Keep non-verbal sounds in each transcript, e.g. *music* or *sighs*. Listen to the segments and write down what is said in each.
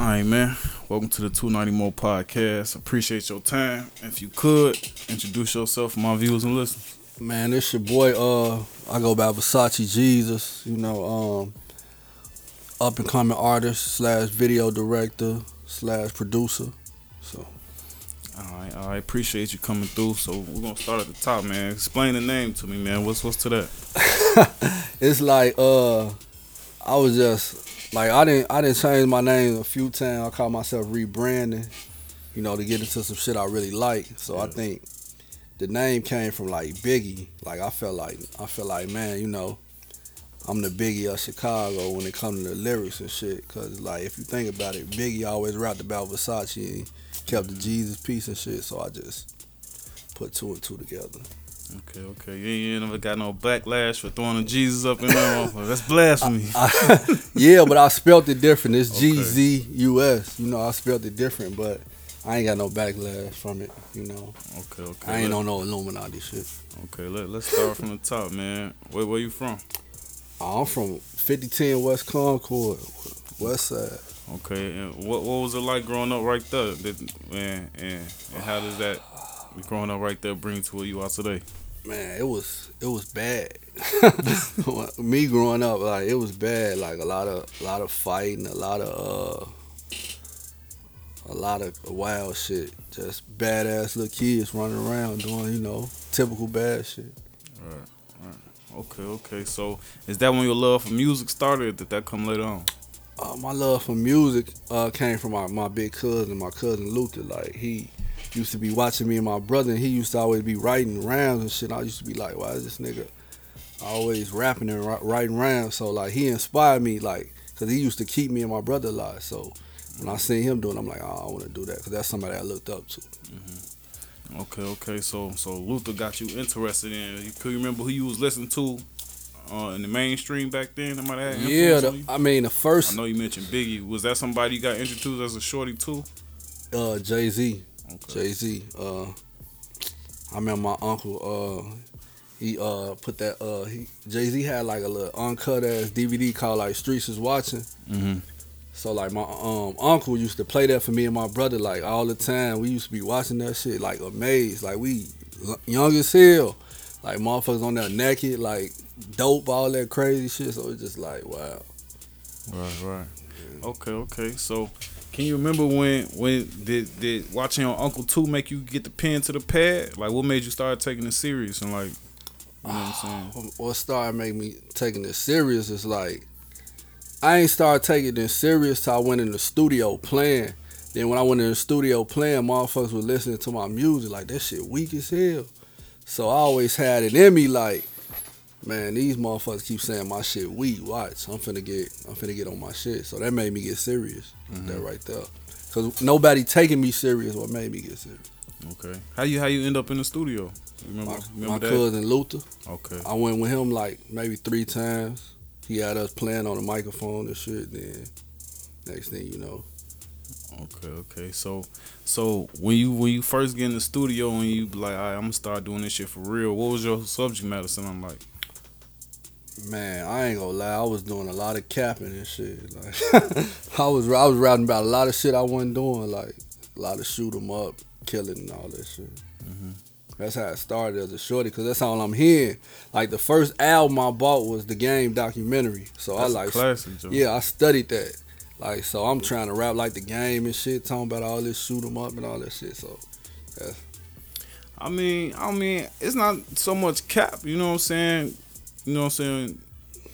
All right, man. Welcome to the 290 More podcast. Appreciate your time. If you could, introduce yourself my viewers and listeners. Man, it's your boy. Uh, I go by Versace Jesus. You know, um, up and coming artist slash video director slash producer. So, All right, all right. Appreciate you coming through. So we're gonna start at the top, man. Explain the name to me, man. What's what's to that? *laughs* it's like uh, I was just like I didn't I didn't change my name a few times. I call myself rebranding. You know, to get into some shit I really like. So I think the name came from like Biggie. Like I felt like I felt like man, you know, I'm the Biggie of Chicago when it comes to the lyrics and shit. Cause like if you think about it, Biggie always rapped about Versace and kept the Jesus piece and shit. So I just put two and two together. Okay, okay. You ain't, never got no backlash for throwing a Jesus up in there. That's blasphemy. *laughs* I, yeah, but I spelt it different. It's G Z U S. You know, I spelt it different, but I ain't got no backlash from it. You know, Okay, okay. I ain't on no Illuminati shit. Okay, let, let's start from the top, man. Where where you from? I'm from 5010 West Concord, West Side. Okay, and what what was it like growing up right there? Did, and, and and how does that growing up right there bring to where you are today? Man, it was it was bad. *laughs* Me growing up, like it was bad. Like a lot of a lot of fighting, a lot of uh, a lot of wild shit. Just badass little kids running around doing, you know, typical bad shit. Right, right. Okay, okay. So is that when your love for music started? Or did that come later on? Uh, my love for music uh, came from my, my big cousin, my cousin Luther. Like he used to be watching me and my brother, and he used to always be writing rounds and shit. I used to be like, why is this nigga always rapping and writing rounds? So like he inspired me, like, cause he used to keep me and my brother alive. So when I seen him doing, it, I'm like, oh, I want to do that, cause that's somebody I looked up to. Okay, okay. So so Luther got you interested in. You could you remember who you was listening to uh, in the mainstream back then? That might have Yeah, the? I mean the first. I know you mentioned Biggie. Was that somebody you got introduced as a shorty too? uh, Jay Z. Okay. Jay Z. Uh, I remember my uncle. Uh, he uh put that. Uh, he Jay Z had like a little uncut ass DVD called like Streets is Watching. Mm-hmm. So like my um uncle used to play that for me and my brother like all the time. We used to be watching that shit like amazed. Like we young as hell. Like motherfuckers on there naked, like dope, all that crazy shit. So it's just like wow. Right, right. Okay, okay. So, can you remember when when did did watching your Uncle Two make you get the pen to the pad? Like, what made you start taking it serious and like, you know what I'm saying? *sighs* what started making me taking it serious is like I ain't started taking it serious till I went in the studio playing. Then when I went in the studio playing, motherfuckers were listening to my music like that shit weak as hell. So I always had it in me like, man, these motherfuckers keep saying my shit weak. Watch, I'm finna get, I'm finna get on my shit. So that made me get serious. Mm-hmm. That right there. Cause nobody taking me serious. What made me get serious? Okay. How you how you end up in the studio? Remember My, remember my cousin Luther. Okay. I went with him like maybe three times. He had us playing on the microphone and shit. Then next thing you know, Okay, okay. So, so when you when you first get in the studio and you be like, all right, I'm gonna start doing this shit for real. What was your subject matter sounding like? Man, I ain't gonna lie. I was doing a lot of capping and shit. Like *laughs* I was I was rapping about a lot of shit I wasn't doing. Like a lot of shoot 'em up, killing and all that shit. Mhm. That's how it started as a shorty, cause that's all I'm hearing. Like the first album I bought was the game documentary. So That's I like classic, Yeah, I studied that. Like, so I'm trying to rap like the game and shit, talking about all this shoot 'em up and all that shit. So, I mean, I mean, it's not so much cap. You know what I'm saying? You know what I'm saying?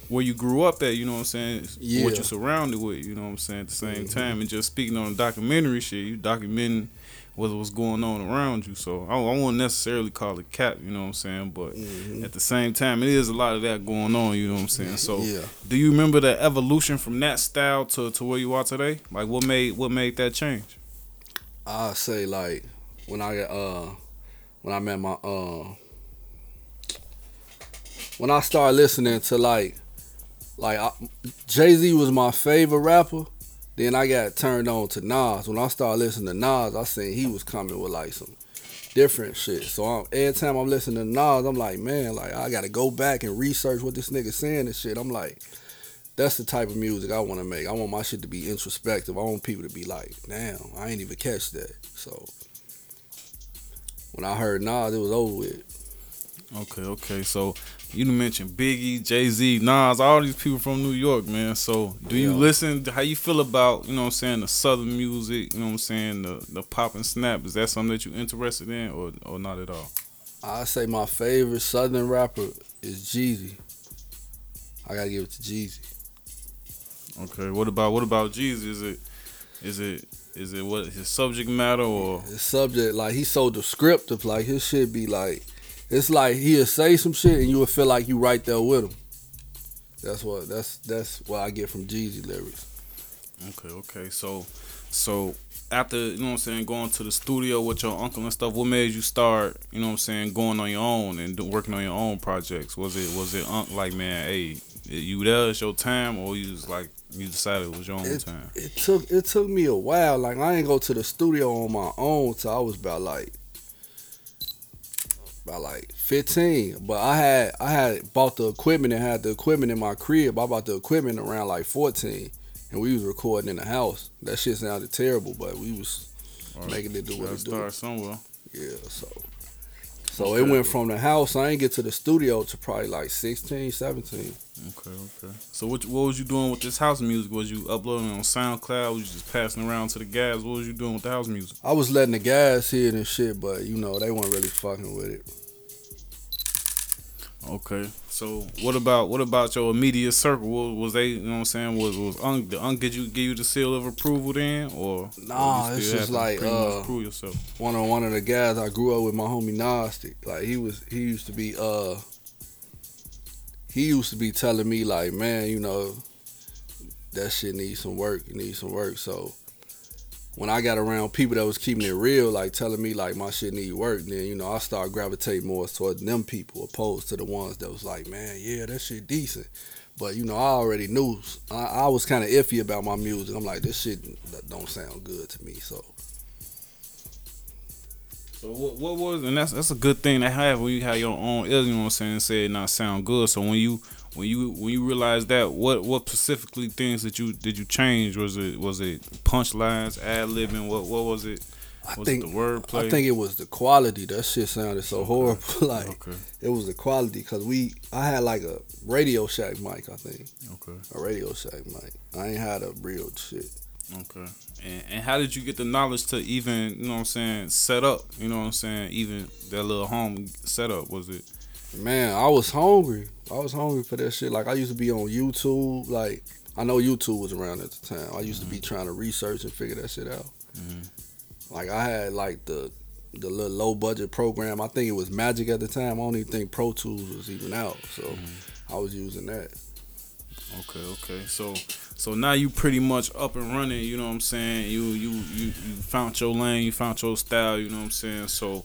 Where you grew up at, you know what I'm saying? What you're surrounded with, you know what I'm saying? At the same Mhm. time, and just speaking on documentary shit, you documenting what was going on around you. So I, I won't necessarily call it cap, you know what I'm saying? But mhm. at the same time, it is a lot of that going on, you know what I'm saying? So yeah. do you remember the evolution from that style to, to where you are today? Like what made what made that change? I say like when I uh when I met my uh when I started listening to like like Jay Z was my favorite rapper. Then I got turned on to Nas. When I started listening to Nas, I seen he was coming with like some different shit. So I'm, every time I'm listening to Nas, I'm like, man, like I gotta go back and research what this nigga saying and shit. I'm like, that's the type of music I want to make. I want my shit to be introspective. I want people to be like, damn, I ain't even catch that. So when I heard Nas, it was over with. Okay, okay. So you mentioned Biggie, Jay Z, Nas, all these people from New York, man. So do you listen? How you feel about you know what I'm saying the Southern music? You know what I'm saying the the pop and snap. Is that something that you interested in or or not at all? I say my favorite Southern rapper is Jeezy. I gotta give it to Jeezy. Okay. What about what about Jeezy? Is it is it is it what his subject matter or His subject, like he's so descriptive, like his shit be like, it's like he'll say some shit and you will feel like you right there with him. That's what that's that's what I get from Jeezy lyrics. Okay, okay. So, so after you know what I'm saying, going to the studio with your uncle and stuff, what made you start? You know what I'm saying, going on your own and working on your own projects? Was it was it unc like man, hey, you there? It's your time, or you was like you decided it was your own It, time? it took it took me a while. Like I ain't go to the studio on my own till I was about like about like 15. But I had I had bought the equipment and had the equipment in my crib. I bought the equipment around like 14, and we was recording in the house. That shit sounded terrible, but we was Or making it do what it do. start somewhere. Yeah, so so it went from the house. I ain't get to the studio to probably like 16, 17. Okay, okay. So what what was you doing with this house music? Was you uploading on SoundCloud? Was you just passing around to the guys? What was you doing with the house music? I was letting the guys hear it and shit, but you know they weren't really fucking with it. Okay. So what about what about your immediate circle? Was, was they you know what I'm saying? Was was Unc the Unc did you give you the seal of approval then or Nah, it's just like, uh, prove yourself? one of one of the guys I grew up with, my homie Gnostic. Like he was, he used to be, uh, he used to be telling me like, man, you know, that shit needs some work. It needs some work. So when I got around people that was keeping it real, like telling me like my shit need work, then you know I started gravitating more towards them people opposed to the ones that was like, man, yeah, that shit decent. But you know, I already knew. I, I was kind of iffy about my music. I'm like, this shit don't sound good to me. So So what, what was and that's that's a good thing to have when you have your own you know what I'm saying, say it not sound good. So when you when you when you realize that what what specifically things that you did you change? Was it was it punchlines, ad libbing, what what was it? I Was think it the wordplay? I think it was the quality. That shit sounded so horrible. *laughs* like Okay. it was the quality because we I had like a Radio Shack mic. I think Okay. a Radio Shack mic. I ain't had a real shit. Okay. And, and how did you get the knowledge to even, you know what I'm saying, set up, you know what I'm saying, even that little home setup? Was it? Man, I was hungry. I was hungry for that shit. Like I used to be on YouTube. Like I know YouTube was around at the time. I used to be trying to research and figure that shit out. Mhm. Like I had like the the little low budget program. I think it was Magix at the time. I don't even think Pro Tools was even out. So I was using that. Okay, okay. So so now you pretty much up and running, you know what I'm saying? You you you, you found your lane, you found your style, you know what I'm saying? So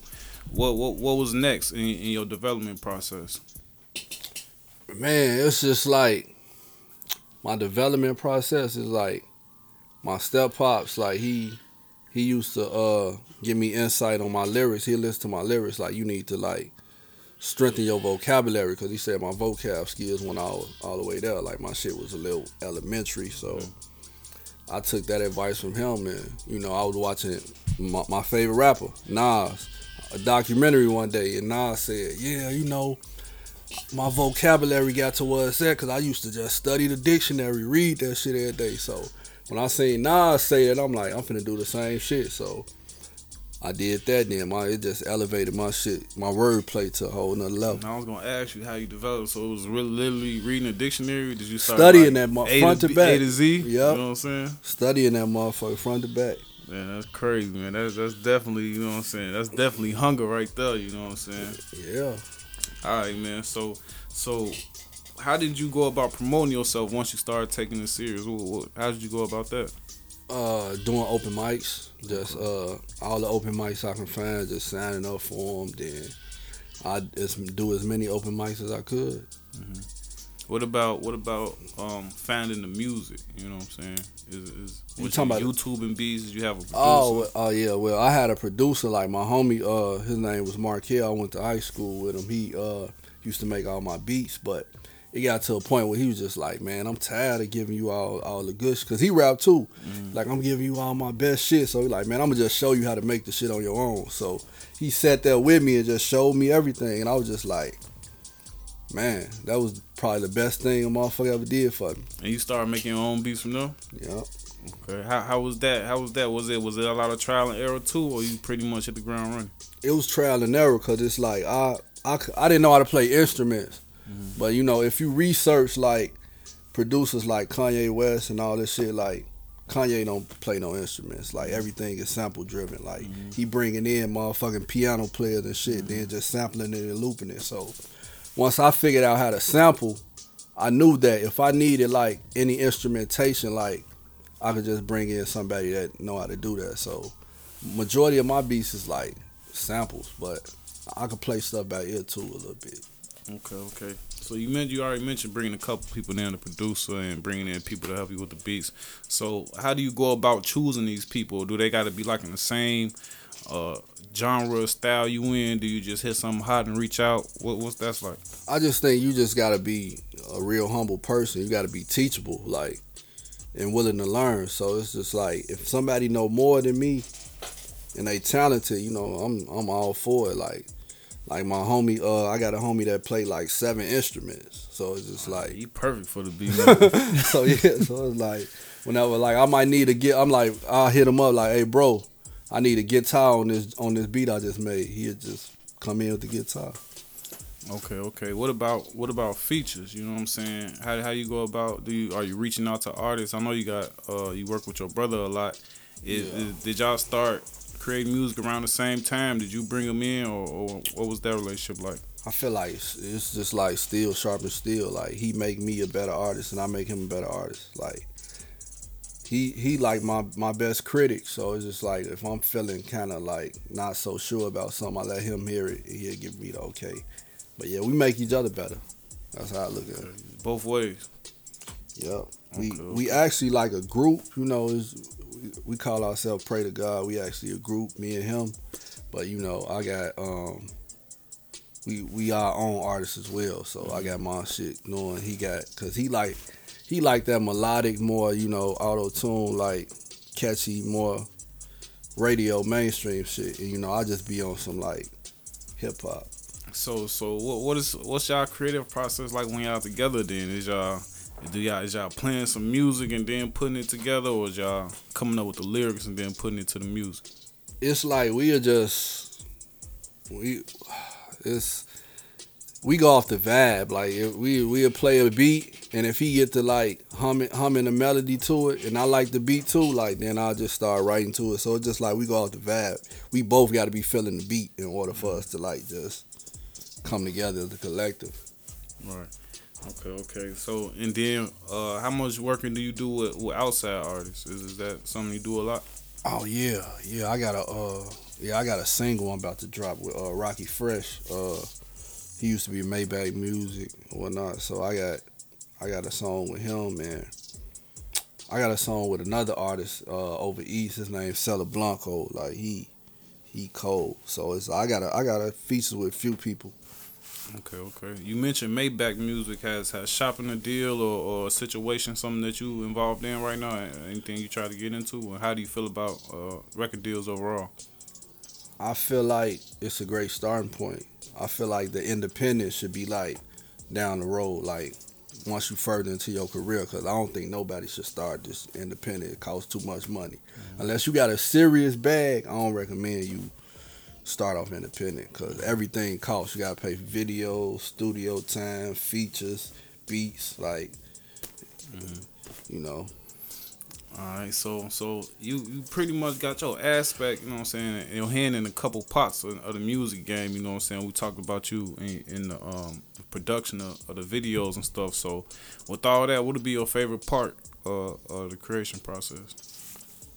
what what what was next in, in your development process? Man, it's just like my development process is like my step pops. Like he he used to uh give me insight on my lyrics. He listened to my lyrics. Like you need to like strengthen your vocabulary because he said my vocab skills went all all the way there. Like my shit was a little elementary, so. I took that advice from him, and you know, I was watching my, my favorite rapper, Nas, a documentary one day, and Nas said, "Yeah, you know, my vocabulary got to where it's at because I used to just study the dictionary, read that shit every day. So when I seen Nas say it, I'm like, I'm finna do the same shit. So I did that. Then my it just elevated my shit, my wordplay to a whole nother level. And I was gonna ask you how you developed. So it was really literally reading a dictionary. Did you start Studying like, that mo- front to to back. A to Z? You know what I'm saying? Studying that motherfucker front to back. Man, that's crazy, man. That's that's definitely, you know what I'm saying. That's definitely hunger right there. You know what I'm saying. Yeah. All right, man. So, so, how did you go about promoting yourself once you started taking it serious? How did you go about that? Uh, doing open mics, just uh, all the open mics I can find, just signing up for them. Then I just do as many open mics as I could. What about what about um finding the music? You know what I'm saying? Is is You talking about- YouTube and beats? Did you have a producer? Oh, oh yeah. Well, I had a producer like my homie. Uh, his name was Markel. I went to high school with him. He uh used to make all my beats, but it got to a point where he was just like, man, I'm tired of giving you all all the good shit. Cause he rap too. Mm-hmm. Like I'm giving you all my best shit. So he like, man, I'm gonna just show you how to make the shit on your own. So he sat there with me and just showed me everything. And I was just like, man, that was probably the best thing a motherfucker ever did for me. And you started making your own beats from there. Yeah. Okay. How how was that? How was that? Was it was it a lot of trial and error too, or you pretty much hit the ground running? It was trial and error because it's like I, I I didn't know how to play instruments, mm-hmm. but you know if you research like producers like Kanye West and all this shit, like Kanye don't play no instruments. Like mm-hmm. everything is sample driven. Like mm-hmm. he bringing in motherfucking piano players and shit, then just sampling it and looping it. So once I figured out how to sample, I knew that if I needed like any instrumentation, like I could just bring in somebody that know how to do that. So majority of my beats is like samples, but I could play stuff by ear too a little bit. Okay, okay. So you meant you already mentioned bringing a couple people in, the producer, and bringing in people to help you with the beats. So how do you go about choosing these people? Do they got to be like in the same uh, genre style you in? Do you just hit something hot and reach out? What what's that's like? I just think you just gotta be a real humble person. You gotta be teachable, like, and willing to learn. So it's just like if somebody know more than me and they talented, you know, I'm I'm all for it. Like, like my homie, uh, I got a homie that played like seven instruments. So it's just like he perfect for the *laughs* beat. so yeah, so it's like whenever like I might need to get, I'm like I'll hit him up like, hey bro, I need a guitar on this on this beat I just made. He'll just come in with the guitar. Okay, okay. What about what about features? You know what I'm saying? How how you go about? Do you are you reaching out to artists? I know you got uh you work with your brother a lot. Is, Yeah. is- did y'all start creating music around the same time? Did you bring them in, or, or what was that relationship like? I feel like it's, it's just like steel sharp and steel. Like he make me a better artist and I make him a better artist. Like he he like my my best critic. So it's just like if I'm feeling kind of like not so sure about something, I let him hear it. and He'll give me the okay. But yeah, we make each other better. That's how I look at it. Both ways. Yep. We Okay, we actually like a group. You know, is we, call ourselves Pray to God. We actually a group, me and him. But you know, I got um. We we our own artists as well. So I got my shit knowing he got because he like he like that melodic more you know auto tune like catchy more radio mainstream shit. And you know I just be on some like hip hop. So so what what is what's y'all creative process like when y'all together? Then is y'all do y'all is y'all playing some music and then putting it together, or is y'all coming up with the lyrics and then putting it to the music? it's like we are just we it's we go off the vibe like if we we'll play a beat and if he get to like humming humming a melody to it and I like the beat too like then I'll just start writing to it so it's just like we go off the vibe we both got to be feeling the beat in order for us to like just come together as a collective Right. Okay. Okay. So and then uh, how much working do you do with, with outside artists? Is, is that something you do a lot? Oh yeah, yeah. I got a uh, yeah, I got a single I'm about to drop with uh, Rocky Fresh. Uh, he used to be Maybach Music and whatnot. So I got I got a song with him and I got a song with another artist uh, over east. His name's Cella Blanco. Like he he cold. So it's I got a I got a feature with a few people. Okay. Okay. You mentioned Maybach Music has has shopping a deal or, or a situation something that you involved in right now. Anything you try to get into, and how do you feel about uh, record deals overall? I feel like it's a great starting point. I feel like the independent should be like down the road, like once you further into your career, because I don't think nobody should start just independent. It costs too much money. Mm-hmm. Unless you got a serious bag, I don't recommend you start off independent, because everything costs. You got to pay for video, studio time, features, beats, like, mm-hmm. you know. All right, so so you you pretty much got your aspect, you know what I'm saying, your hand in a couple pots of, of the music game, you know what I'm saying. We talked about you in, in the um production of, of the videos and stuff. So with all that, what would be your favorite part uh, of the creation process?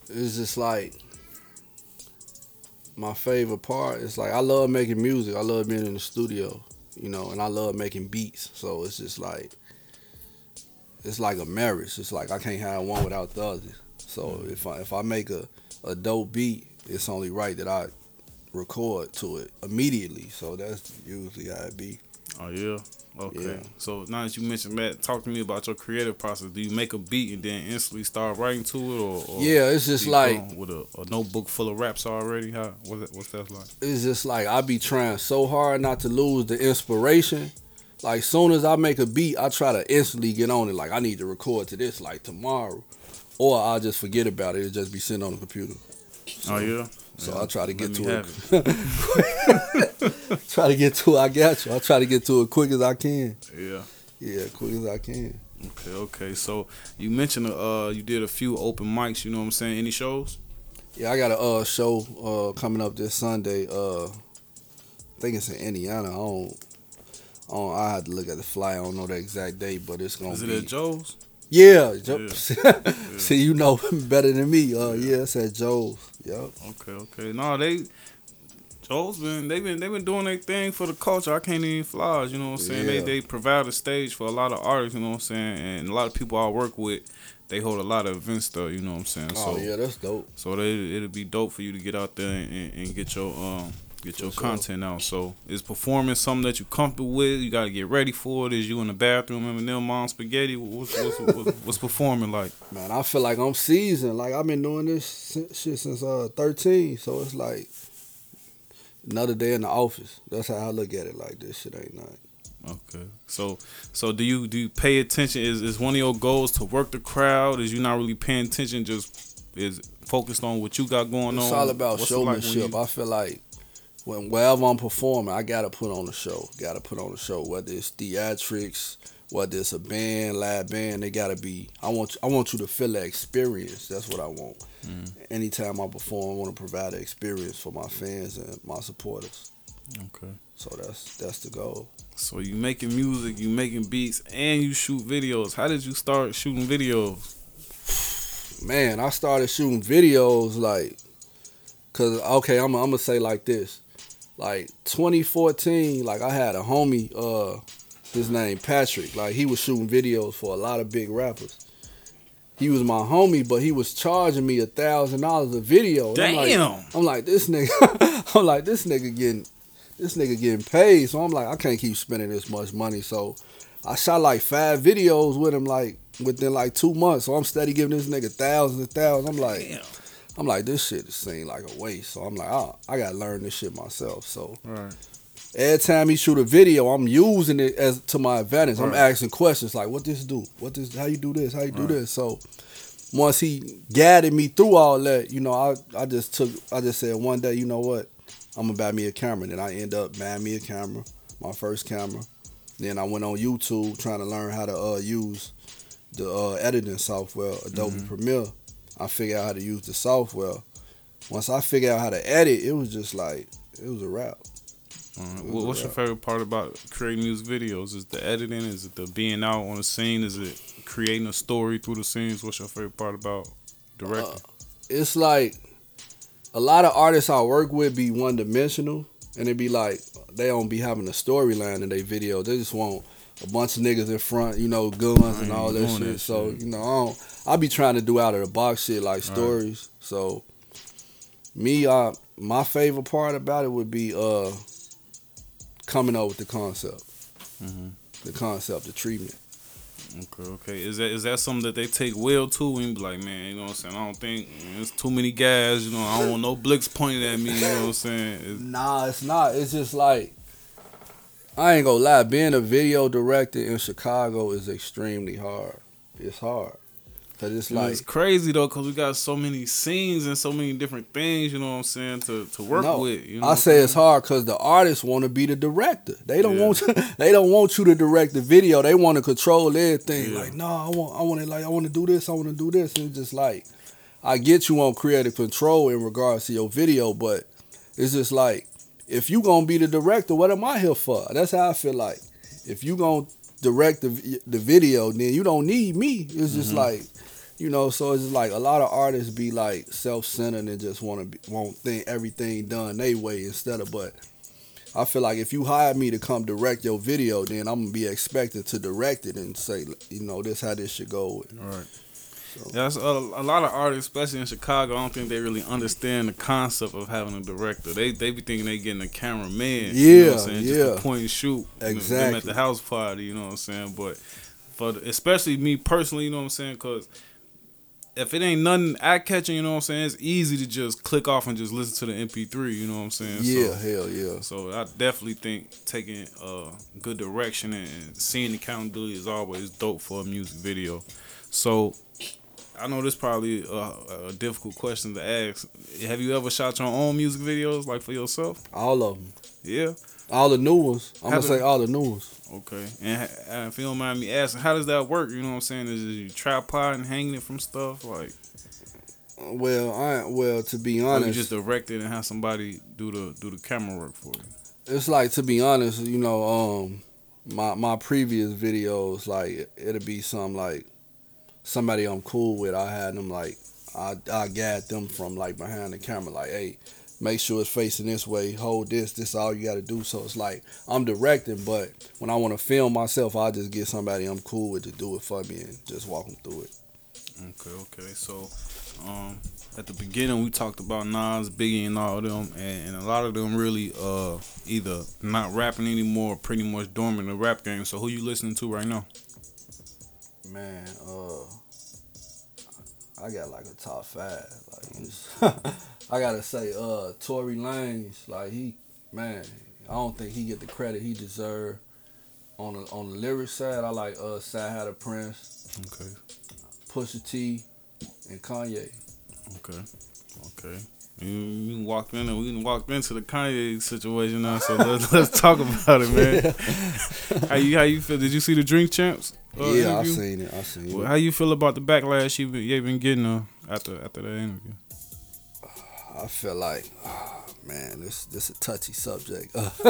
it's just like my favorite part is like I love making music. I love being in the studio, you know, and I love making beats. So it's just like it's like a marriage. It's like I can't have one without the other. So mm-hmm. if I if I make a, a dope beat, it's only right that I record to it immediately. So that's usually how it be. Oh yeah. Okay. Yeah. So now that you mentioned that, talk to me about your creative process. Do you make a beat and then instantly start writing to it, or, or Yeah, it's just like with a, a notebook full of raps already? How what's that, what's that like? it's just like I be trying so hard not to lose the inspiration. Like soon as I make a beat, I try to instantly get on it. Like I need to record to this like tomorrow, or I'll just forget about it. It'll just be sitting on the computer. oh yeah. So Yeah. I try to get to have it. *laughs* try to get to it. I got you. I try to get to it quick as I can. Yeah. Yeah, quick as I can. Okay. Okay. So you mentioned uh you did a few open mics. You know what I'm saying? Any shows? Yeah, I got a uh, show uh, coming up this Sunday. Uh, I think it's in Indiana. I don't. Don't, I have to look at the flyer. I don't know the exact date, but it's gonna Is it be. at Joe's? Yeah. Yeah. *laughs* See, you know better than me. Uh, yeah, it's at Joe's. Yep. Okay, okay. No, they Joe's been they been they been doing their thing for the culture. I can't even flaws, you know what I'm saying? They Yeah. they provide a stage for a lot of artists, you know what I'm saying? And a lot of people I work with, they hold a lot of events though, you know what I'm saying? Oh so yeah, that's dope. so they, it'll be dope for you to get out there and, and, and get your um get your content out. So is performing something that you comfortable with? You gotta get ready for it. Is you in the bathroom and Eminem mom spaghetti? What's what's, what's, what's performing like? Man, I feel like I'm seasoned. Like I've been doing this si- shit since uh 13, so it's like another day in the office. That's how I look at it. Like this shit ain't nothing. Okay. So so do you do you pay attention? Is is one of your goals to work the crowd? Is you not really paying attention? Just is focused on what you got going It's on? It's all about What's it like showmanship. you- I feel like when wherever I'm performing, I gotta put on a show. Gotta put on a show. Whether it's theatrics, whether it's a band, live band, they gotta be. I want I want you to feel that experience. That's what I want. Mhm. Anytime I perform, I want to provide an experience for my fans and my supporters. okay. So that's that's the goal. So you making music, you making beats, and you shoot videos. How did you start shooting videos? man, I started shooting videos like, cause okay, I'm I'm gonna say like this, like 2014, like I had a homie, uh, his name Patrick, like he was shooting videos for a lot of big rappers. He was my homie, but he was charging me a thousand dollars a video. And I'm like- Damn. I'm like this nigga. *laughs* I'm like this nigga getting, this nigga getting paid. So I'm like I can't keep spending this much money. So I shot like five videos with him like within like two months. So I'm steady giving this nigga thousands and thousands. I'm like Damn. I'm like this shit just seemed like a waste. So I'm like oh, I gotta learn this shit myself. So Right. every time he shoot a video, I'm using it as to my advantage. I'm asking questions like what this do, what this, how you do this, how you do Right. this. So once he guided me through all that, you know, I I just took I just said one day, you know what, I'm gonna buy me a camera. Then I end up buying me a camera, my first camera. Then I went on YouTube trying to learn how to uh, use the uh, editing software, Adobe Mhm. Premiere. I figured out how to use the software. Once I figured out how to edit, it was just like it was a wrap. Alright. What- What's your favorite part about creating music videos? Is it the editing? Is it the being out on the scene? Is it creating a story through the scenes? What's your favorite part about directing? Uh, it's like a lot of artists I work with be one dimensional, and it be like they don't be having a storyline in their video. They just want a bunch of niggas in front, you know, guns and all that shit. that so shit. you know, I don't. I be trying to do out of the box shit like Right. stories. So me, uh, my favorite part about it would be uh coming up with the concept, Mhm. the concept, the treatment. Okay, okay. Is that is that something that they take well to and be like, man, you know what I'm saying? I don't think it's too many guys, you know, I don't want no blicks pointed at me, you know what I'm saying? It's- *laughs* Nah, it's not. It's just like I ain't gonna lie. Being a video director in Chicago is extremely hard. It's hard cause it's like it's crazy though, cause we got so many scenes and so many different things, you know what I'm saying, to, to work No, with. You know I say it's hard because the artists want to be the director. They don't Yeah. want *laughs* they don't want you to direct the video. They want to control everything. Yeah. Like, no, I want I want to like I want to do this. I want to do this. And it's just like I get you on creative control in regards to your video, but it's just like if you gonna be the director, what am I here for? That's how I feel like. If you gonna direct the the video, then you don't need me. It's just Mhm. like. You know, so it's like a lot of artists be like self-centered and just want to be, want think everything done they way instead of. But I feel like if you hire me to come direct your video, then I'm gonna be expected to direct it and say, you know, this how this should go. Right. So. That's a, a lot of artists, especially in Chicago. I don't think they really understand the concept of having a director. They they be thinking they getting a cameraman. Yeah, you know what I'm saying? yeah. Just point and shoot. you know, them Exactly. at the house party. You know what I'm saying? But for the- especially me personally, you know what I'm saying? Because if it ain't nothing eye catching, you know what I'm saying? It's easy to just click off and just listen to the MP3. You know what I'm saying? Yeah, So, hell yeah. so I definitely think taking a good direction and seeing the accountability is always dope for a music video. So I know this probably a, a difficult question to ask. Have you ever shot your own music videos, like for yourself? All of them. Yeah. All the new ones. I'm How gonna do- say all the new ones. Okay. And, and if you don't mind me asking, how does that work? You know what I'm saying? Is it you tripod and hanging it from stuff, like Well, I well to be or you honest, just direct it and have somebody do the do the camera work for you? it's like to be honest, you know, um, my my previous videos like it'll be some like somebody I'm cool with. I had them like I I guide them from like behind the camera, like, hey, make sure it's facing this way. Hold this. This all you got to do. So it's like I'm directing, but when I want to film myself, I just get somebody I'm cool with to do it for me and just walk them through it. Okay, okay. So, um, at the beginning we talked about Nas, Biggie, and all of them, and, and a lot of them really uh either not rapping anymore, or pretty much dormant in the rap game. So, who you listening to right now? Man, uh, I got like a top five. Like, *laughs* I gotta say, uh, Tory Lanez, like he, man, I don't think he get the credit he deserve. On the on the lyric side, I like uh, Sahara Prince, Okay, Pusha T, and Kanye. okay, okay. You walked in and we walked into the Kanye situation now, so let's *laughs* let's talk about it, man. *laughs* how you how you feel? Did you see the Drink Champs? uh, yeah, I interview? seen it. I've seen Well, it. how you feel about the backlash you been, you been getting uh, after after that interview? *sighs* I feel like, ah, *sighs* man, this this a touchy subject. *laughs*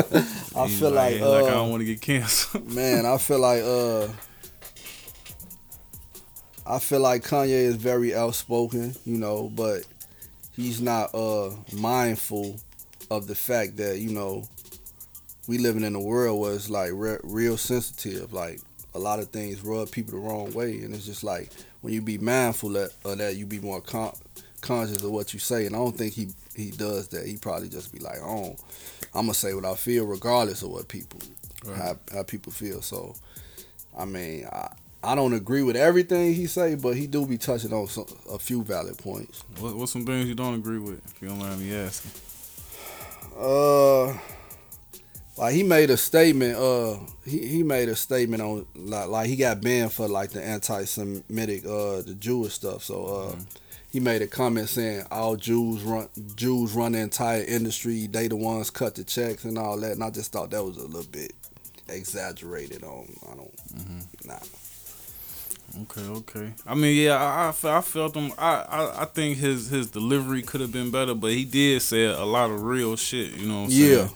I feel like, like I uh, don't want to get canceled. Man, I feel like uh I feel like Kanye is very outspoken, you know, but he's not uh mindful of the fact that, you know, we living in a world where it's like re- real sensitive, like a lot of things rub people the wrong way and it's just like when you be mindful that, of that you be more con- conscious of what you say and I don't think he he does that. He probably just be like, "Oh, I'm gonna say what I feel regardless of what people Right. how how people feel. So, I mean, I I don't agree with everything he say, but he do be touching on some, a few valid points. What, what's some things you don't agree with? If you don't mind me asking. Uh, like he made a statement. Uh, he he made a statement on like like he got banned for like the anti-Semitic uh the Jewish stuff. So uh. He made a comment saying all Jews run Jews run the entire industry. They the ones cut the checks and all that. And I just thought that was a little bit exaggerated. On I don't nah. Okay, okay. I mean, yeah, I I, I felt him. I, I I think his his delivery could have been better, but he did say a lot of real shit. You know what I'm Yeah. saying?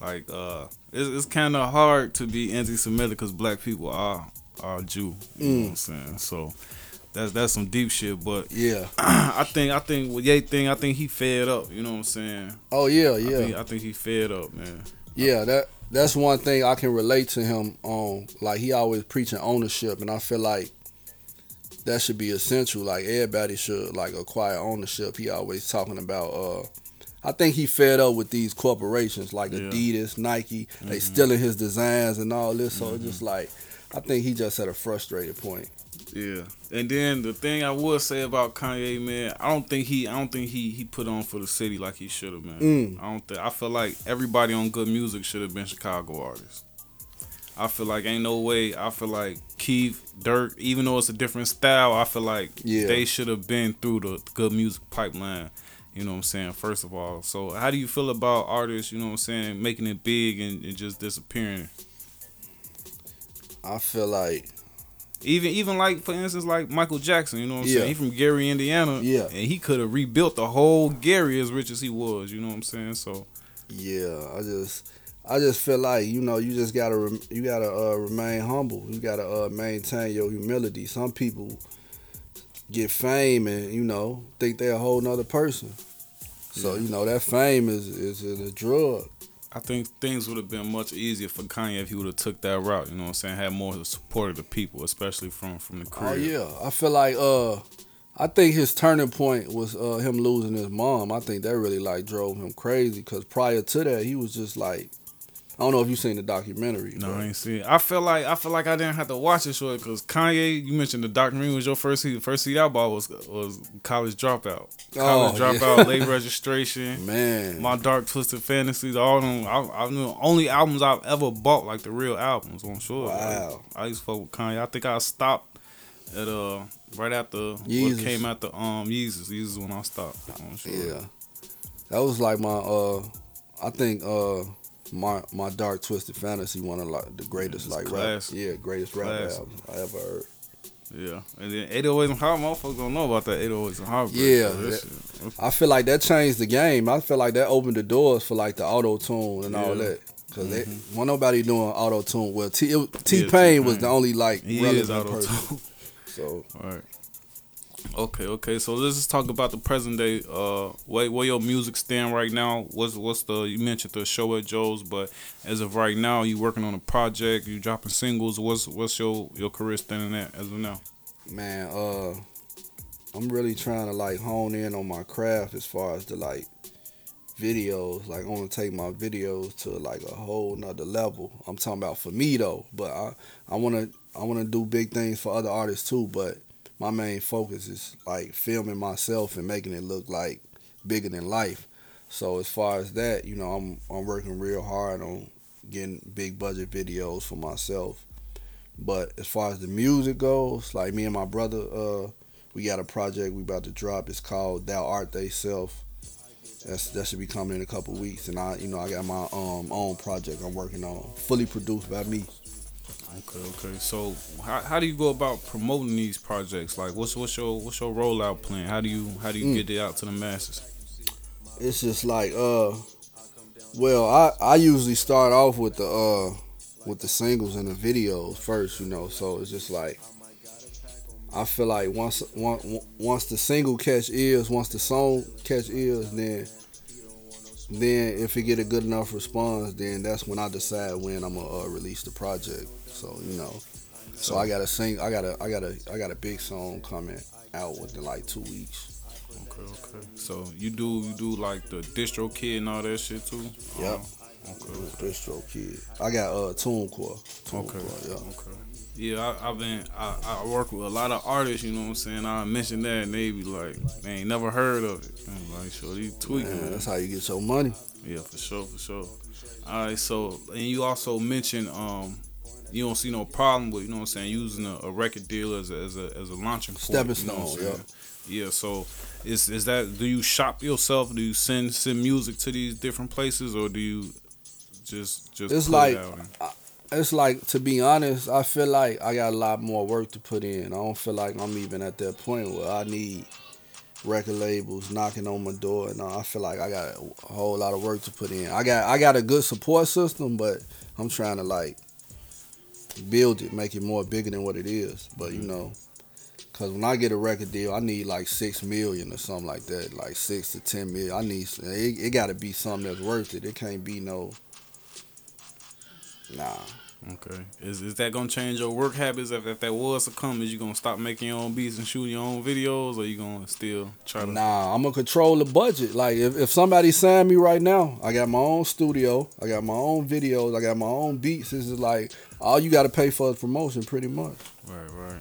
Like, uh, it's it's kind of hard to be anti-Semitic because black people are are Jew. You know Mm. what I'm saying? So. That's that's some deep shit, but Yeah. *clears throat* I think I think with Ye thing, I think he fed up. You know what I'm saying? Oh yeah, I yeah. think, I think he fed up, man. Yeah, that that's one thing I can relate to him on. Like he always preaching ownership, and I feel like that should be essential. Like everybody should like acquire ownership. He always talking about. uh I think he fed up with these corporations like Yeah. Adidas, Nike. They Mhm. stealing his designs and all this. So it's just like I think he just at a frustrated point. Yeah, and then the thing I would say about Kanye, man, I don't think he, I don't think he, he put on for the city like he should have, man. Mm. I don't think. I feel like everybody on G.O.O.D. Music should have been Chicago artists. I feel like ain't no way. I feel like Keef, Durk, even though it's a different style, I feel like Yeah. they should have been through the G.O.O.D. Music pipeline. You know what I'm saying? First of all, so how do you feel about artists? You know what I'm saying, making it big and, and just disappearing? I feel like Even even like for instance like Michael Jackson, you know what I'm Yeah. saying? He from Gary, Indiana. Yeah. And he could have rebuilt the whole Gary as rich as he was, you know what I'm saying? So Yeah, I just, I just feel like you know you just gotta you gotta uh, remain humble. You gotta uh, maintain your humility. Some people get fame and you know think they're a whole nother person. So Yeah. you know that fame is is a drug. I think things would have been much easier for Kanye if he would have took that route, you know what I'm saying? Had more support of the people, especially from from the crib. Oh yeah, I feel like uh I think his turning point was uh, him losing his mom. I think that really like drove him crazy because prior to that, he was just like, I don't know if you seen the documentary. No, but- I ain't see it. I feel like I feel like I didn't have to watch it short because Kanye. You mentioned the documentary was your first CD. First CD I bought was was College Dropout. College Oh, Dropout, yeah. Late *laughs* Registration. man. My Dark Twisted Fantasies, all them, I, I knew only albums I've ever bought, like the real albums, I'm sure. Wow. Like, I used to fuck with Kanye. I think I stopped at uh right after what Yeezus. came after um Yeezus. Yeezus when I stopped. Sure. Yeah, that was like my. uh I think uh my my Dark Twisted Fantasy one of like the greatest It's like rap. Yeah, greatest rap Classic. albums I ever heard. Yeah. And then 808s and Heart, motherfuckers don't know about that 808s and Heart. Yeah, That I feel like that changed the game. I feel like that opened the doors for like the auto tune and all Yeah. Mm-hmm. that. Cause they wasn't nobody doing auto tune. Well, T T Pain was the only like He relevant person. tune. *laughs* So All right. Okay, okay. So let's just talk about the present day. Uh, where where your music stand right now? What's what's the you mentioned the show at Joe's, but as of right now, you working on a project, you dropping singles. What's what's your your career standing at as of now? man, uh, I'm really trying to like hone in on my craft as far as the like videos. Like I want to take my videos to like a whole nother level. I'm talking about for me though, but I I want to I want to do big things for other artists too. But my main focus is like filming myself and making it look like bigger than life. So as far as that, you know, I'm I'm working real hard on getting big budget videos for myself. But as far as the music goes, like me and my brother, uh, we got a project we about to drop. It's called Thou Art They Self. That's that should be coming in a couple weeks. And I, you know, I got my um own project I'm working on, fully produced by me. Okay, okay. So how, how do you go about promoting these projects? Like, what's what's your what's your rollout plan? How do you how do you Mm. get it out to the masses? It's just like uh, well, I I usually start off with the uh with the singles and the videos first, you know. So it's just like I feel like once once once the single catch ears, once the song catch ears, then then if it get a good enough response, then that's when I decide when I'm gonna uh, release the project. So you know, so I gotta sing. I got to I got to I got a big song coming out within like two weeks. Okay, okay. So you do you do like the DistroKid and all that shit too? Yep. Uh, okay. DistroKid. I got uh TuneCore. Okay. TuneCore, yeah. Okay. Yeah, I, I've been I, I work with a lot of artists. You know what I'm saying? I mentioned that and they be like, they ain't never heard of it. I'm like, sure, you tweaking. Man. that's how you get your money. Yeah, for sure, for sure. All right, so and you also mentioned um you don't see no problem with you know what I'm saying using a, a record deal as a, as a as a launching point. Stepping you know stone, saying? Yeah, so is is that do you shop yourself? Do you send send music to these different places or do you just just It's like- it It's like to be honest, I feel like I got a lot more work to put in. I don't feel like I'm even at that point where I need record labels knocking on my door. No, I feel like I got a whole lot of work to put in. I got I got a good support system, but I'm trying to like build it, make it more bigger than what it is. But you mm-hmm. know, cause when I get a record deal, I need like six million or something like that, like six to ten million. I need it. It got to be something that's worth it. It can't be no. Nah. Okay. Is is that gonna change your work habits if, if that was to come? Is you gonna stop making your own beats and shooting your own videos, or you gonna still try to? Nah, I'm gonna control the budget. Like if, if somebody sign me right now, I got my own studio, I got my own videos, I got my own beats. This is like all you got to pay for is promotion, pretty much. Right, right.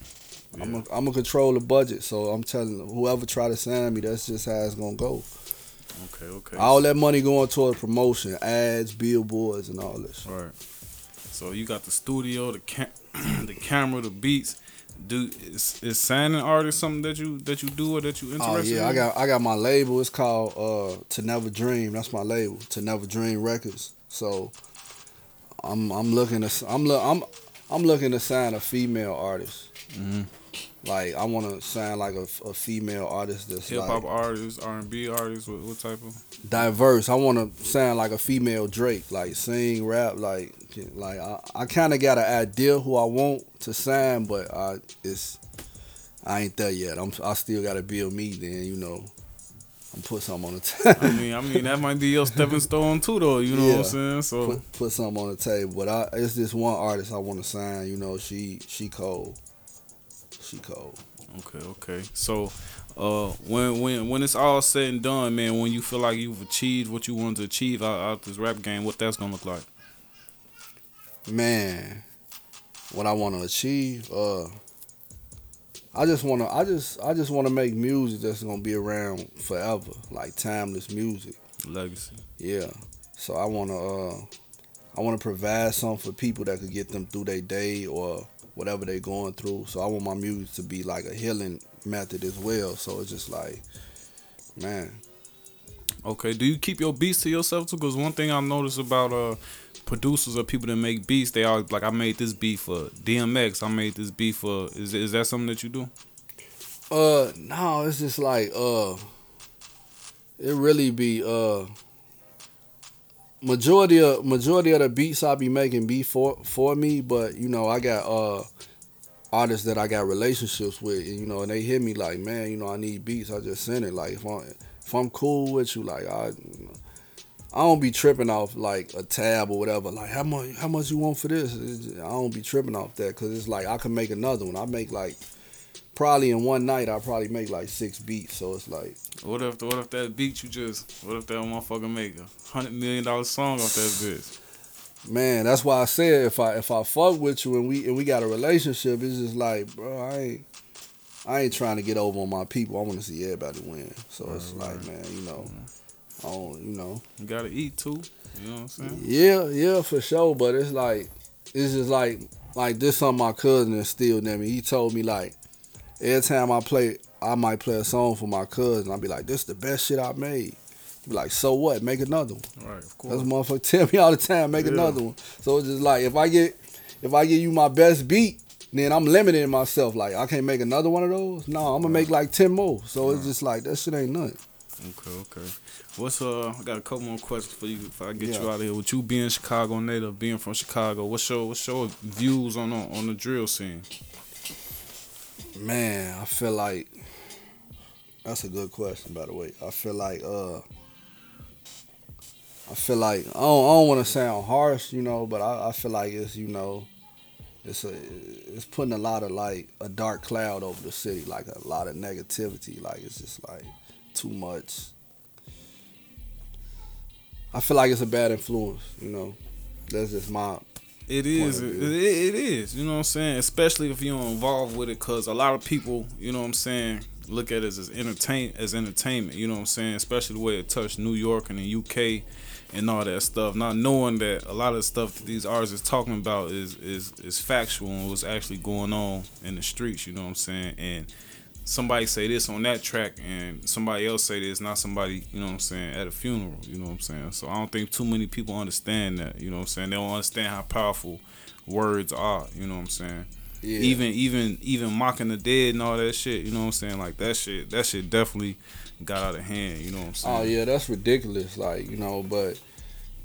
I'm Yeah. gonna I'm control the budget. So I'm telling whoever try to sign me, that's just how it's gonna go. Okay, okay. All that money going toward promotion, ads, billboards, and all this. Right. So you got the studio, the cam- *clears throat* the camera, the beats. Do is, is signing artists something that you that you do or that you interested? Oh interested yeah, I got I got my label. It's called uh To Never Dream. That's my label, To Never Dream Records. So I'm I'm looking to I'm look I'm I'm looking to sign a female artist. Mhm. Like I want to sign like a, a female artist that's hip hop like artists, R and B artists. What, what type of? diverse. I want to sound like a female Drake, like sing, rap, like like I, I kind of got an idea who I want to sign, but I it's I ain't there yet. I'm I still got to build me. Then you know, I'm put something on the table. I mean, I mean that might be your stepping stone too, though. You know what I'm saying? So put put something on the table. But I it's this one artist I want to sign. You know, she she cold. She cold. Okay, okay. So, uh, when when when it's all said and done, man, when you feel like you've achieved what you wanted to achieve out, out this rap game, what that's gonna look like? Man, what I want to achieve, uh, I just want to, I just, I just want to make music that's gonna be around forever, like timeless music. Legacy. Yeah. So I want to, uh, I want to provide something for people that could get them through their day or whatever they're going through. So I want my music to be like a healing method as well. So it's just like, man. Okay. Do you keep your beats to yourself too? Because one thing I noticed about uh producers or people that make beats, they are like, I made this beat for DMX. I made this beat for. Is is that something that you do? Uh, no, it's just like uh, it really be uh. Majority of majority of the beats I be making be for for me, but you know I got uh artists that I got relationships with, and you know, and they hit me like, man, you know, I need beats. I just send it. Like if I'm if I'm cool with you, like I I don't be tripping off like a tab or whatever. Like how much how much you want for this? I don't be tripping off that because it's like I can make another one. I make like probably in one night I probably make like six beats. So it's like what if what if that beat you just what if that motherfucker make a hundred million dollar song off that bitch? Man, that's why I said if I if I fuck with you and we and we got a relationship, it's just like, bro, I ain't I ain't trying to get over on my people. I want to see everybody win. So right, it's right. like, man, you know, I don't, you know, you gotta eat too. You know what I'm saying? Yeah, yeah, for sure. But it's like it's just like like this something my cousin instilled in me. He told me like every time I play, I might play a song for my cousin. I'd be like, this is the best shit I made. Be like, so what? Make another one. Right, of course. That's motherfucker *laughs* tell me all the time, make yeah. another one. So it's just like if I get if I give you my best beat, then I'm limiting myself. Like I can't make another one of those. No, I'm gonna right. make like ten more. So right. it's just like that shit ain't nothing. Okay, okay. What's uh? I got a couple more questions for you if I get yeah. you out of here. With you being Chicago native, being from Chicago, what's your what's your views on on the drill scene? Man, I feel like that's a good question. By the way, I feel like uh I feel like I don't, I don't want to sound harsh, you know, but I, I feel like it's you know, it's a it's putting a lot of like a dark cloud over the city, like a lot of negativity. Like it's just like too much. I feel like it's a bad influence, you know. That's just my. It is. It, it is. You know what I'm saying? Especially if you're involved with it, because a lot of people, you know what I'm saying, look at it as entertain as entertainment. You know what I'm saying? Especially the way it touched New York and the UK and all that stuff, not knowing that a lot of the stuff that these artists is talking about is is is factual and what's actually going on in the streets. You know what I'm saying? And somebody say this on that track and somebody else say this, not somebody, you know what I'm saying, at a funeral, you know what I'm saying? So I don't think too many people understand that, you know what I'm saying? They don't understand how powerful words are, you know what I'm saying? Yeah. Even even even mocking the dead and all that shit, you know what I'm saying? Like that shit that shit definitely got out of hand. You know what I'm oh, saying? Oh yeah, that's ridiculous. Like you know, but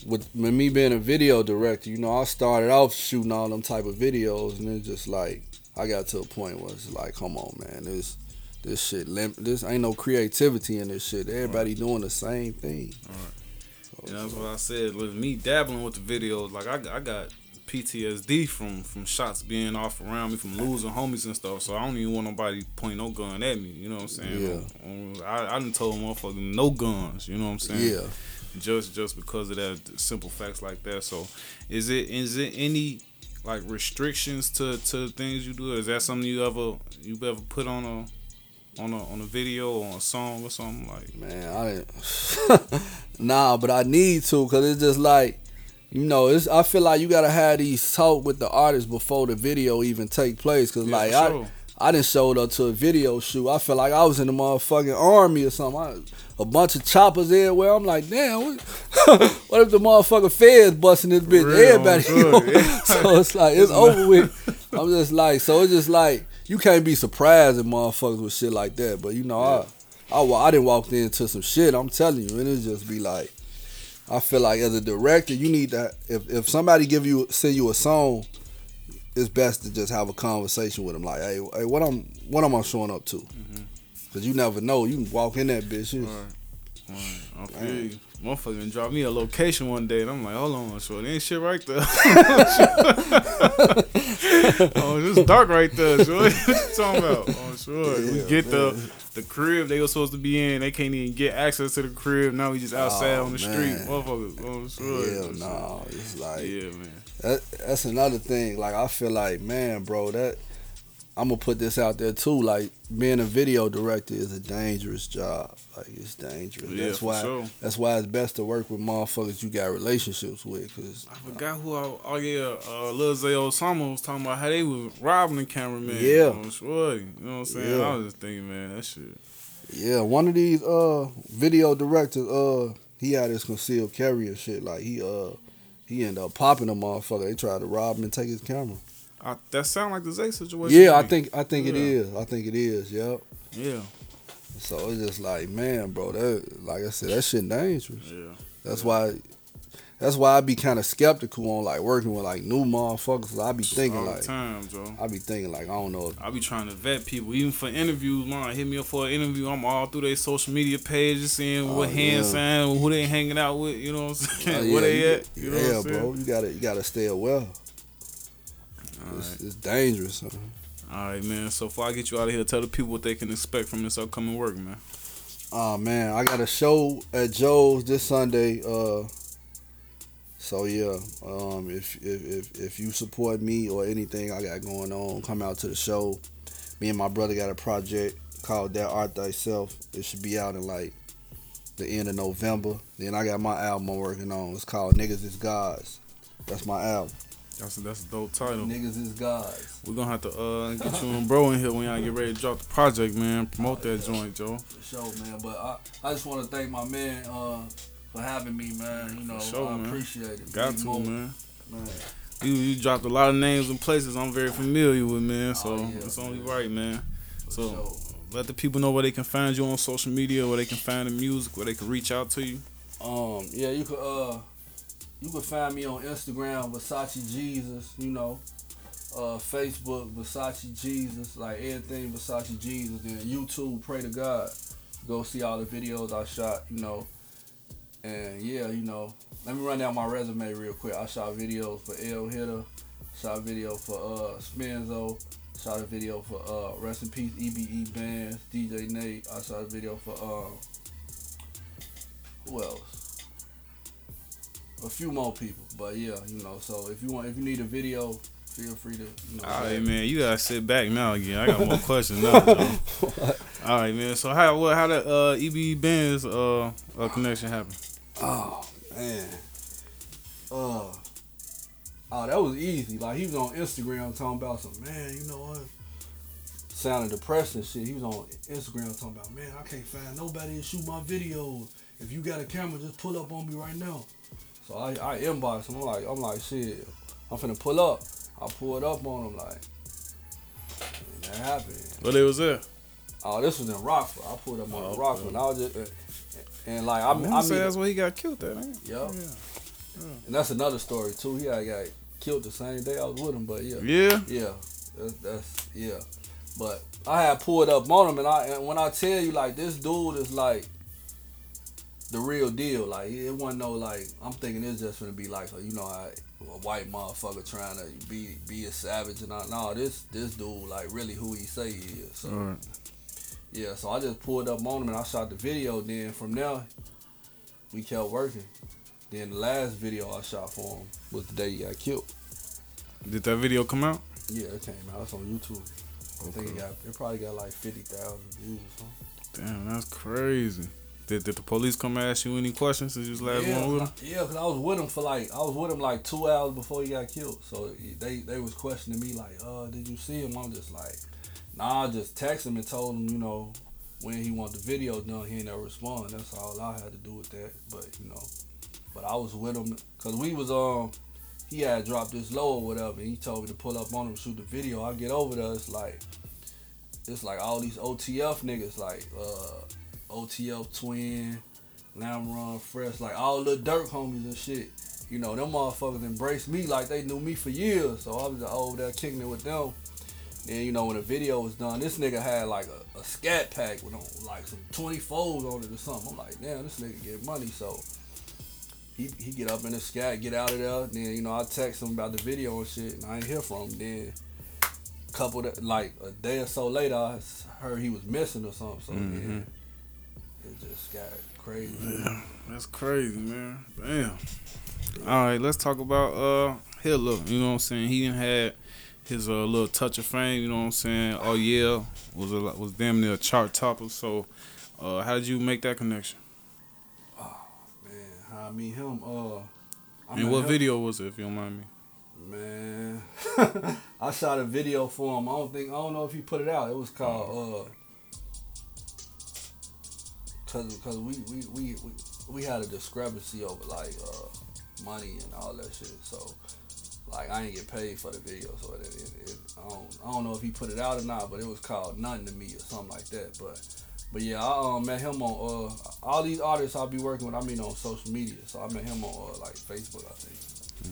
with, with me being a video director, you know, I started off shooting all them type of videos, and it's just like I got to a point where it's like, come on, man, this this shit, this ain't no creativity in this shit. Everybody right. doing the same thing. All right. So, that's what I said. With me dabbling with the videos, like I, I got PTSD from from shots being off around me, from losing homies and stuff. So I don't even want nobody point no gun at me. You know what I'm saying? Yeah. I I done told motherfuckers no guns. You know what I'm saying? Yeah. Just just because of that simple facts like that. So is it is it any like restrictions to to things you do? Is that something you ever you ever put on a on a on a video or a song or something like? Man, I *laughs* nah, but I need to because it's just like you know, it's I feel like you gotta have these talk with the artist before the video even take place. Cause yeah, like sure. I I didn't showed up to a video shoot. I felt like I was in the motherfucking army or something. I, a bunch of choppers everywhere. I'm like, damn, what, *laughs* what if the motherfucker feds busting this bitch? Real, Everybody, *laughs* so it's like it's over with. I'm just like, so it's just like you can't be surprised at motherfuckers with shit like that. But you know, yeah. I, I I didn't walk into some shit. I'm telling you, and it just be like I feel like as a director, you need to if if somebody give you send you a song, it's best to just have a conversation with them. Like, hey, hey, what I'm what am I showing up to? Mm-hmm. Cause you never know. You can walk in that bitch. You, right. Right. I feel you. Motherfucker drop me a location one day, and I'm like, hold on, so there ain't shit right there. *laughs* *laughs* it's dark right there. Sure. *laughs* what you talking about? *laughs* Oh, sure. we get the man. the crib they were supposed to be in. They can't even get access to the crib. Now we just outside Oh, on the man. street, motherfuckers. Oh, sure. Hell no. It's like Yeah, man. that, that's another thing. Like I feel like, man, bro, that I'm gonna put this out there too. Like being a video director is a dangerous job. Like it's dangerous. Yeah, that's why. sure. That's why it's best to work with motherfuckers you got relationships with. Cause I forgot who I. Oh yeah, uh, Lil Zay Osama was talking about how they was robbing the cameraman. Yeah. on Shorty. You know what I'm saying? Yeah. I was just thinking, man, that shit. yeah, one of these uh video directors uh he had his concealed carry and shit. Like he uh he ended up popping a motherfucker. They tried to rob him and take his camera. I, that sound like the Zay situation. Yeah, I think I think it Yeah. is. I think it is. Yep. Yeah, So it's just like, man, bro, that like I said, that shit dangerous. yeah. That's why that's why I be kind of skeptical on like working with like new motherfuckers. I be thinking All like time, Joe. I be thinking like I don't know. If, I be trying to vet people, even for interviews. Man, hit me up for an interview. I'm all through their social media pages, seeing what Oh, hand yeah. sign, who they hanging out with. You know what I'm saying? *laughs* uh, yeah, Where they you- at? You know yeah, what I'm saying? bro, you gotta you gotta stay aware. All It's, right. it's dangerous. Huh? all right, man. So before I get you out of here, tell the people what they can expect from this upcoming work, man. Oh man, I got a show at Joe's this Sunday. Uh, so yeah, um, if, if if if you support me or anything I got going on, come out to the show. Me and my brother got a project called That Art Thyself. It should be out in like the end of November. Then I got my album I'm working on. It's called Niggas Is Gods. That's my album. That's a, that's a dope title. Niggas Is Gods. We're gonna have to uh, get you and bro in here when y'all get ready to drop the project, man. Promote that joint, Joe. For sure, man. But I, I just want to thank my man uh, for having me, man. You know, For sure, I man. appreciate it. Got Big to, man. man. You you dropped a lot of names and places I'm very familiar with, man. So Oh, yeah, it's only man. right, man. For So sure. let the people know where they can find you on social media, where they can find the music, where they can reach out to you. Um, yeah, you could uh, you can find me on Instagram, Versace Jesus. You know, uh, Facebook, Versace Jesus. Like everything Versace Jesus. Then YouTube, Pray to God. Go see all the videos I shot. You know, and yeah, you know, let me run down my resume real quick. I shot videos for L Hitter, shot a video for uh Spenzo, shot a video for uh Rest in Peace EBE Bands, DJ Nate. I shot a video for um who else? A few more people, but yeah, you know. So if you want, if you need a video, feel free to. You know, All say- right, man. You gotta sit back now again. I got more *laughs* questions now. *laughs* All right, man. So how what how that uh EBE Bands uh, uh connection happened? Oh man. Uh. Oh, that was easy. Like he was on Instagram talking about some man. You know what? Sounding depressed and shit. He was on Instagram talking about man. I can't find nobody to shoot my videos. If you got a camera, just pull up on me right now. So I I inboxed him. I'm like I'm like shit. I'm finna pull up. I pulled up on him like. And that happened. Well, it was there. Oh, this was in Rockford. I pulled up on Oh, Rockford. And I was just, uh, and like I, I, I, say mean, that's where he got killed at, ain't it? Yup. Yeah. And that's another story too. He I got killed the same day I was with him, but yeah, Yeah. yeah, that's, that's yeah. But I had pulled up on him, and I and when I tell you like this dude is like the real deal. Like it wasn't no like I'm thinking it's just gonna be like you know I, a white motherfucker trying to be be a savage and all. no this this dude like really who he say he is. So right. yeah, so I just pulled up on him and I shot the video. Then from there, we kept working. Then the last video I shot for him was the day he got killed. Did that video come out? Yeah, it came out. It's on YouTube. I think it got it probably got like fifty thousand views. Huh? Damn, that's crazy. Did, did the police come ask you any questions since you was last yeah, one with him? yeah, cause I was with him for like I was with him like two hours before he got killed. So they they was questioning me like, uh, did you see him? I'm just like, nah. I just texted him and told him, you know, when he want the video done, he ain't never respond. That's all I had to do with that. But you know, but I was with him cause we was um. He had dropped this low or whatever, and he told me to pull up on him shoot the video. I get over there, it's like, it's like all these OTF niggas, like uh, OTF Twin, Lamron, Fresh, like all the Durk homies and shit. You know, them motherfuckers embraced me like they knew me for years. So I was over there kicking it with them. Then you know when the video was done, this nigga had like a, a scat pack with on, like some 24s on it or something. I'm like, damn, this nigga get money. So he he get up in the scat, get out of there. Then you know I text him about the video and shit, and I ain't hear from him. Then couple of, like a day or so later, I heard he was missing or something. So Mhm. yeah, just got crazy. Yeah, that's crazy, man. Damn. All right, let's talk about uh Hitler. You know what I'm saying? He didn't had his uh, little touch of fame. You know what I'm saying? Oh yeah, was a was damn near a chart topper. So, uh, how did you make that connection? Oh man, how I meet him? Uh, I and what him- video was it? If you don't mind me. Man, *laughs* I shot a video for him. I don't think I don't know if he put it out. It was called uh, cause cause we we we we, we had a discrepancy over like uh money and all that shit. So like I ain't get paid for the video, so it, it, it I don't I don't know if he put it out or not. But it was called Nothing to Me or something like that. But but yeah, I um, met him on uh all these artists I'll be working with. I mean on social media. So I met him on uh, like Facebook, I think.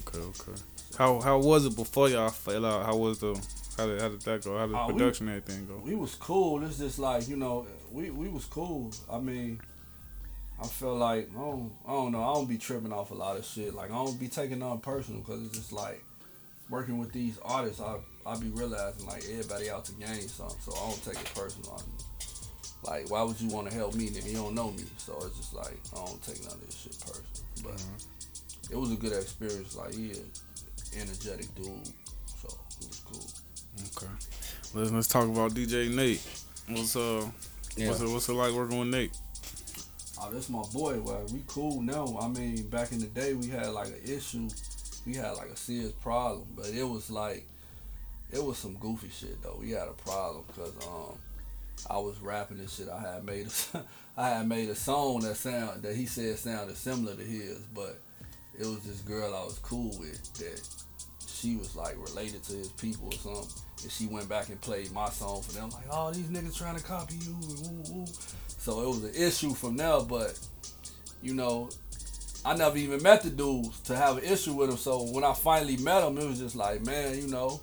Okay, okay. How how was it before y'all fell out? How was the how did how did that go? How did Uh, we- production and everything go? we was cool. It's just like you know, we we was cool. I mean, I feel like I don't, I don't know. I don't be tripping off a lot of shit. Like I don't be taking on personal because it's just like working with these artists. I I be realizing like everybody out to gain something, so I don't take it personal. I, like why would you want to help me if you don't know me? So it's just like I don't take none of this shit personal. But it was a good experience. Like he a energetic dude, so it was cool. Okay. Let's let's talk about DJ Nate. What's uh what's it what's it like working with Nate? Oh, that's my boy. Well, we cool now. I mean, back in the day, we had like an issue. We had like a serious problem, but it was like, it was some goofy shit though. We had a problem because um, I was rapping and shit. I had made a, *laughs* I had made a song that sound that he said sounded similar to his, but it was this girl I was cool with that she was like related to his people or something. And she went back and played my song for them, like, oh, these niggas trying to copy you. And woo, woo. So it was an issue from there, but you know, I never even met the dudes to have an issue with him. So when I finally met him, it was just like, man, you know,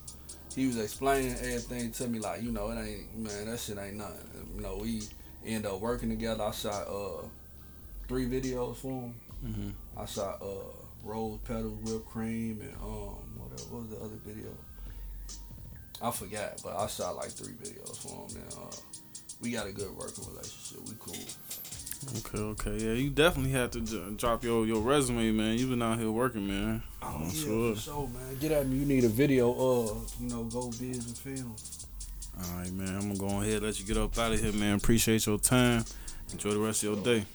he was explaining everything to me, like, you know, it ain't, man, that shit ain't nothing. You know, we end up working together. I shot uh three videos for him. Mm-hmm. I shot uh rose petals, whipped cream, and um what, was the other video? I forgot, but I shot like three videos for him. And uh, we got a good working relationship. We cool. Okay, okay, yeah. You definitely have to j- drop your your resume, man. You been out here working, man. Oh I'm yeah, sure. for sure, man. Get at me. You need a video. Uh, you know, go biz and film. All right, man. I'm gonna go ahead and let you get up out of here, man. Appreciate your time. Enjoy the rest of your day.